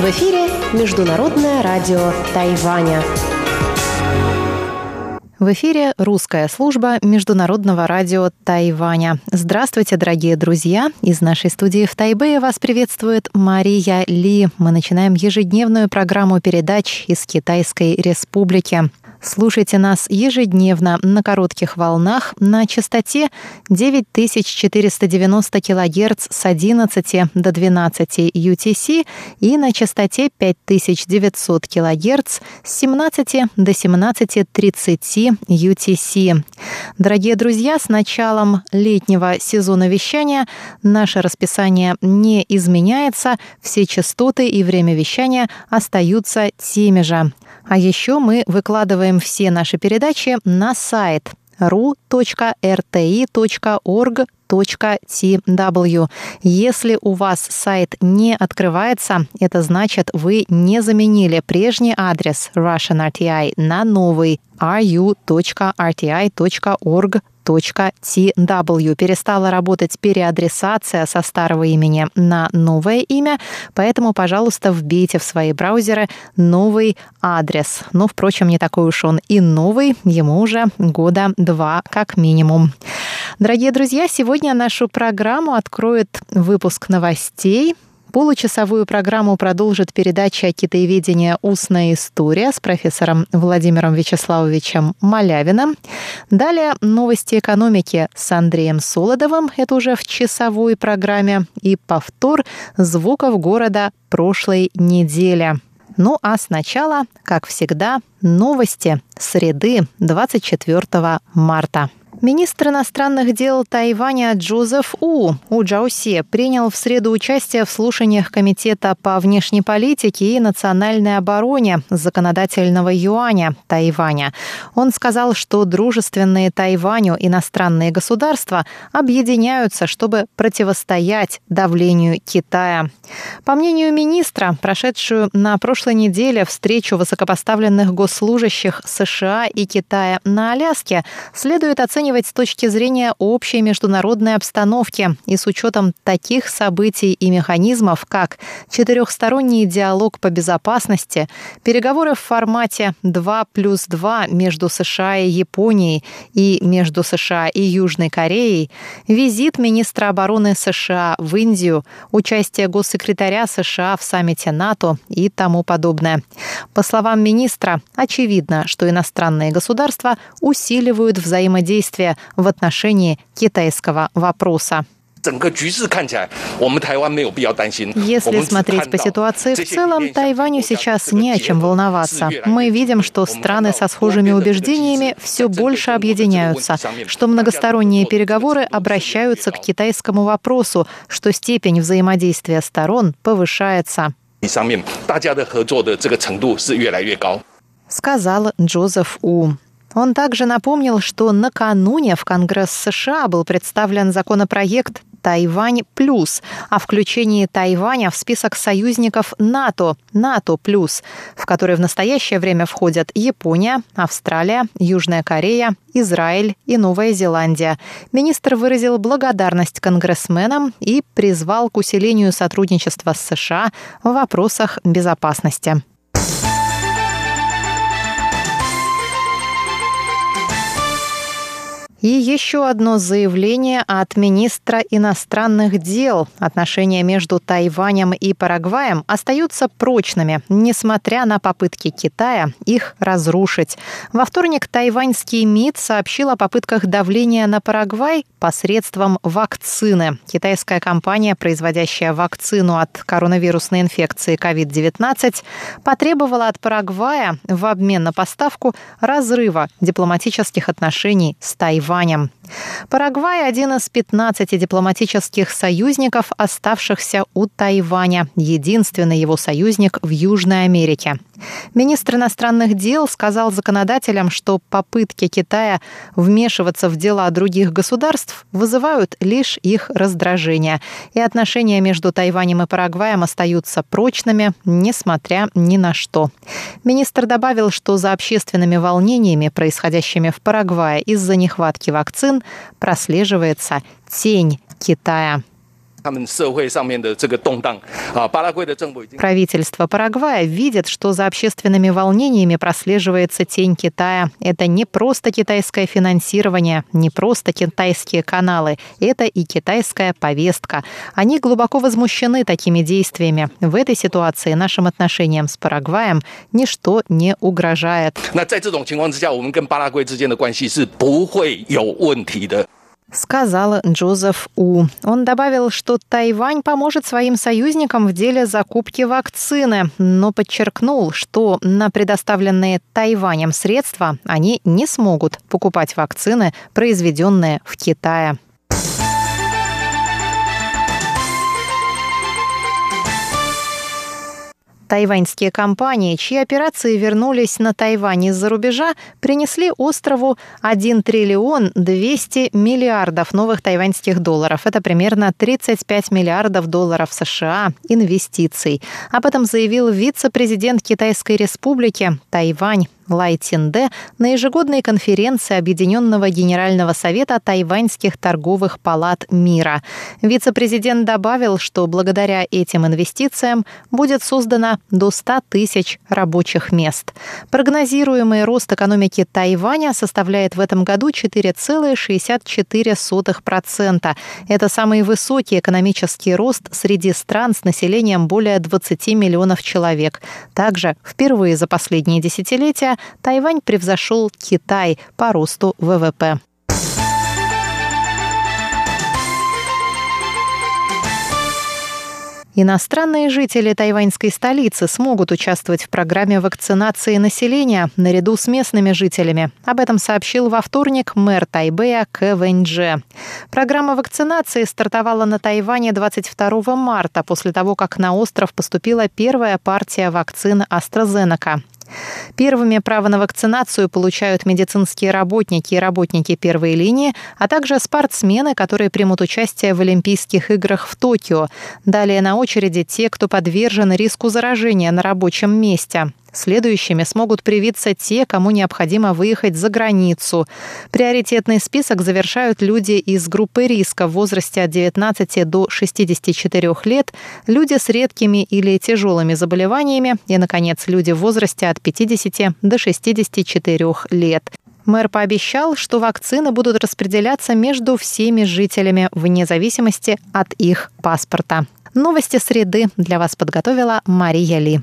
В эфире Международное радио Тайваня. В эфире русская служба Международного радио Тайваня. Здравствуйте, дорогие друзья! Из нашей студии в Тайбэе вас приветствует Мария Ли. Мы начинаем ежедневную программу передач из Китайской Республики. Слушайте нас ежедневно на коротких волнах на частоте 9490 кГц с 11 до 12 UTC и на частоте 5900 кГц с 17 до 17.30 UTC. Дорогие друзья, с началом летнего сезона вещания наше расписание не изменяется, все частоты и время вещания остаются теми же. А еще мы выкладываем все наши передачи на сайт ru.rti.org.tw. Если у вас сайт не открывается, это значит, вы не заменили прежний адрес Russian RTI на новый ru.rti.org.tw .tw перестала работать переадресация со старого имени на новое имя, поэтому, пожалуйста, вбейте в свои браузеры новый адрес. Но, впрочем, не такой уж он и новый, ему уже года два как минимум. Дорогие друзья, сегодня нашу программу откроет выпуск новостей – Получасовую программу продолжит передача «Китаеведение. Устная история» с профессором Владимиром Вячеславовичем Малявиным. Далее новости экономики с Андреем Солодовым, это уже в часовой программе, и повтор звуков города прошлой недели. Ну а сначала, как всегда, новости среды 24 марта. Министр иностранных дел Тайваня Джозеф У У Джаусе принял в среду участие в слушаниях Комитета по внешней политике и национальной обороне законодательного юаня Тайваня. Он сказал, что дружественные Тайваню иностранные государства объединяются, чтобы противостоять давлению Китая. По мнению министра, прошедшую на прошлой неделе встречу высокопоставленных госслужащих США и Китая на Аляске следует оценивать оценивать с точки зрения общей международной обстановки и с учетом таких событий и механизмов, как четырехсторонний диалог по безопасности, переговоры в формате 2 плюс 2 между США и Японией и между США и Южной Кореей, визит министра обороны США в Индию, участие госсекретаря США в саммите НАТО и тому подобное. По словам министра, очевидно, что иностранные государства усиливают взаимодействие действия в отношении китайского вопроса. Если смотреть по ситуации в целом, Тайваню сейчас не о чем волноваться. Мы видим, что страны со схожими убеждениями все больше объединяются, что многосторонние переговоры обращаются к китайскому вопросу, что степень взаимодействия сторон повышается. Сказал Джозеф У. Он также напомнил, что накануне в Конгресс США был представлен законопроект Тайвань плюс о включении Тайваня в список союзников НАТО, НАТО плюс, в который в настоящее время входят Япония, Австралия, Южная Корея, Израиль и Новая Зеландия. Министр выразил благодарность конгрессменам и призвал к усилению сотрудничества с США в вопросах безопасности. И еще одно заявление от министра иностранных дел. Отношения между Тайванем и Парагваем остаются прочными, несмотря на попытки Китая их разрушить. Во вторник тайваньский МИД сообщил о попытках давления на Парагвай посредством вакцины. Китайская компания, производящая вакцину от коронавирусной инфекции COVID-19, потребовала от Парагвая в обмен на поставку разрыва дипломатических отношений с Тайванем. Тайванем. Парагвай – один из 15 дипломатических союзников, оставшихся у Тайваня, единственный его союзник в Южной Америке. Министр иностранных дел сказал законодателям, что попытки Китая вмешиваться в дела других государств вызывают лишь их раздражение, и отношения между Тайванем и Парагваем остаются прочными, несмотря ни на что. Министр добавил, что за общественными волнениями, происходящими в Парагвае из-за нехватки вакцин, прослеживается тень Китая. Правительство Парагвая видит, что за общественными волнениями прослеживается тень Китая. Это не просто китайское финансирование, не просто китайские каналы, это и китайская повестка. Они глубоко возмущены такими действиями. В этой ситуации нашим отношениям с Парагваем ничто не угрожает сказал Джозеф У. Он добавил, что Тайвань поможет своим союзникам в деле закупки вакцины, но подчеркнул, что на предоставленные Тайванем средства они не смогут покупать вакцины, произведенные в Китае. Тайваньские компании, чьи операции вернулись на Тайвань из-за рубежа, принесли острову 1 триллион 200 миллиардов новых тайваньских долларов. Это примерно 35 миллиардов долларов США инвестиций. Об этом заявил вице-президент Китайской республики Тайвань Лай на ежегодной конференции Объединенного Генерального Совета тайваньских торговых палат мира. Вице-президент добавил, что благодаря этим инвестициям будет создано до 100 тысяч рабочих мест. Прогнозируемый рост экономики Тайваня составляет в этом году 4,64%. Это самый высокий экономический рост среди стран с населением более 20 миллионов человек. Также впервые за последние десятилетия Тайвань превзошел Китай по росту ВВП. Иностранные жители тайваньской столицы смогут участвовать в программе вакцинации населения наряду с местными жителями. Об этом сообщил во вторник мэр Тайбэя Вэньдже. Программа вакцинации стартовала на Тайване 22 марта после того, как на остров поступила первая партия вакцин AstraZeneca. Первыми право на вакцинацию получают медицинские работники и работники первой линии, а также спортсмены, которые примут участие в Олимпийских играх в Токио. Далее на очереди те, кто подвержен риску заражения на рабочем месте. Следующими смогут привиться те, кому необходимо выехать за границу. Приоритетный список завершают люди из группы риска в возрасте от 19 до 64 лет, люди с редкими или тяжелыми заболеваниями и, наконец, люди в возрасте от 50 до 64 лет. Мэр пообещал, что вакцины будут распределяться между всеми жителями вне зависимости от их паспорта. Новости среды для вас подготовила Мария Ли.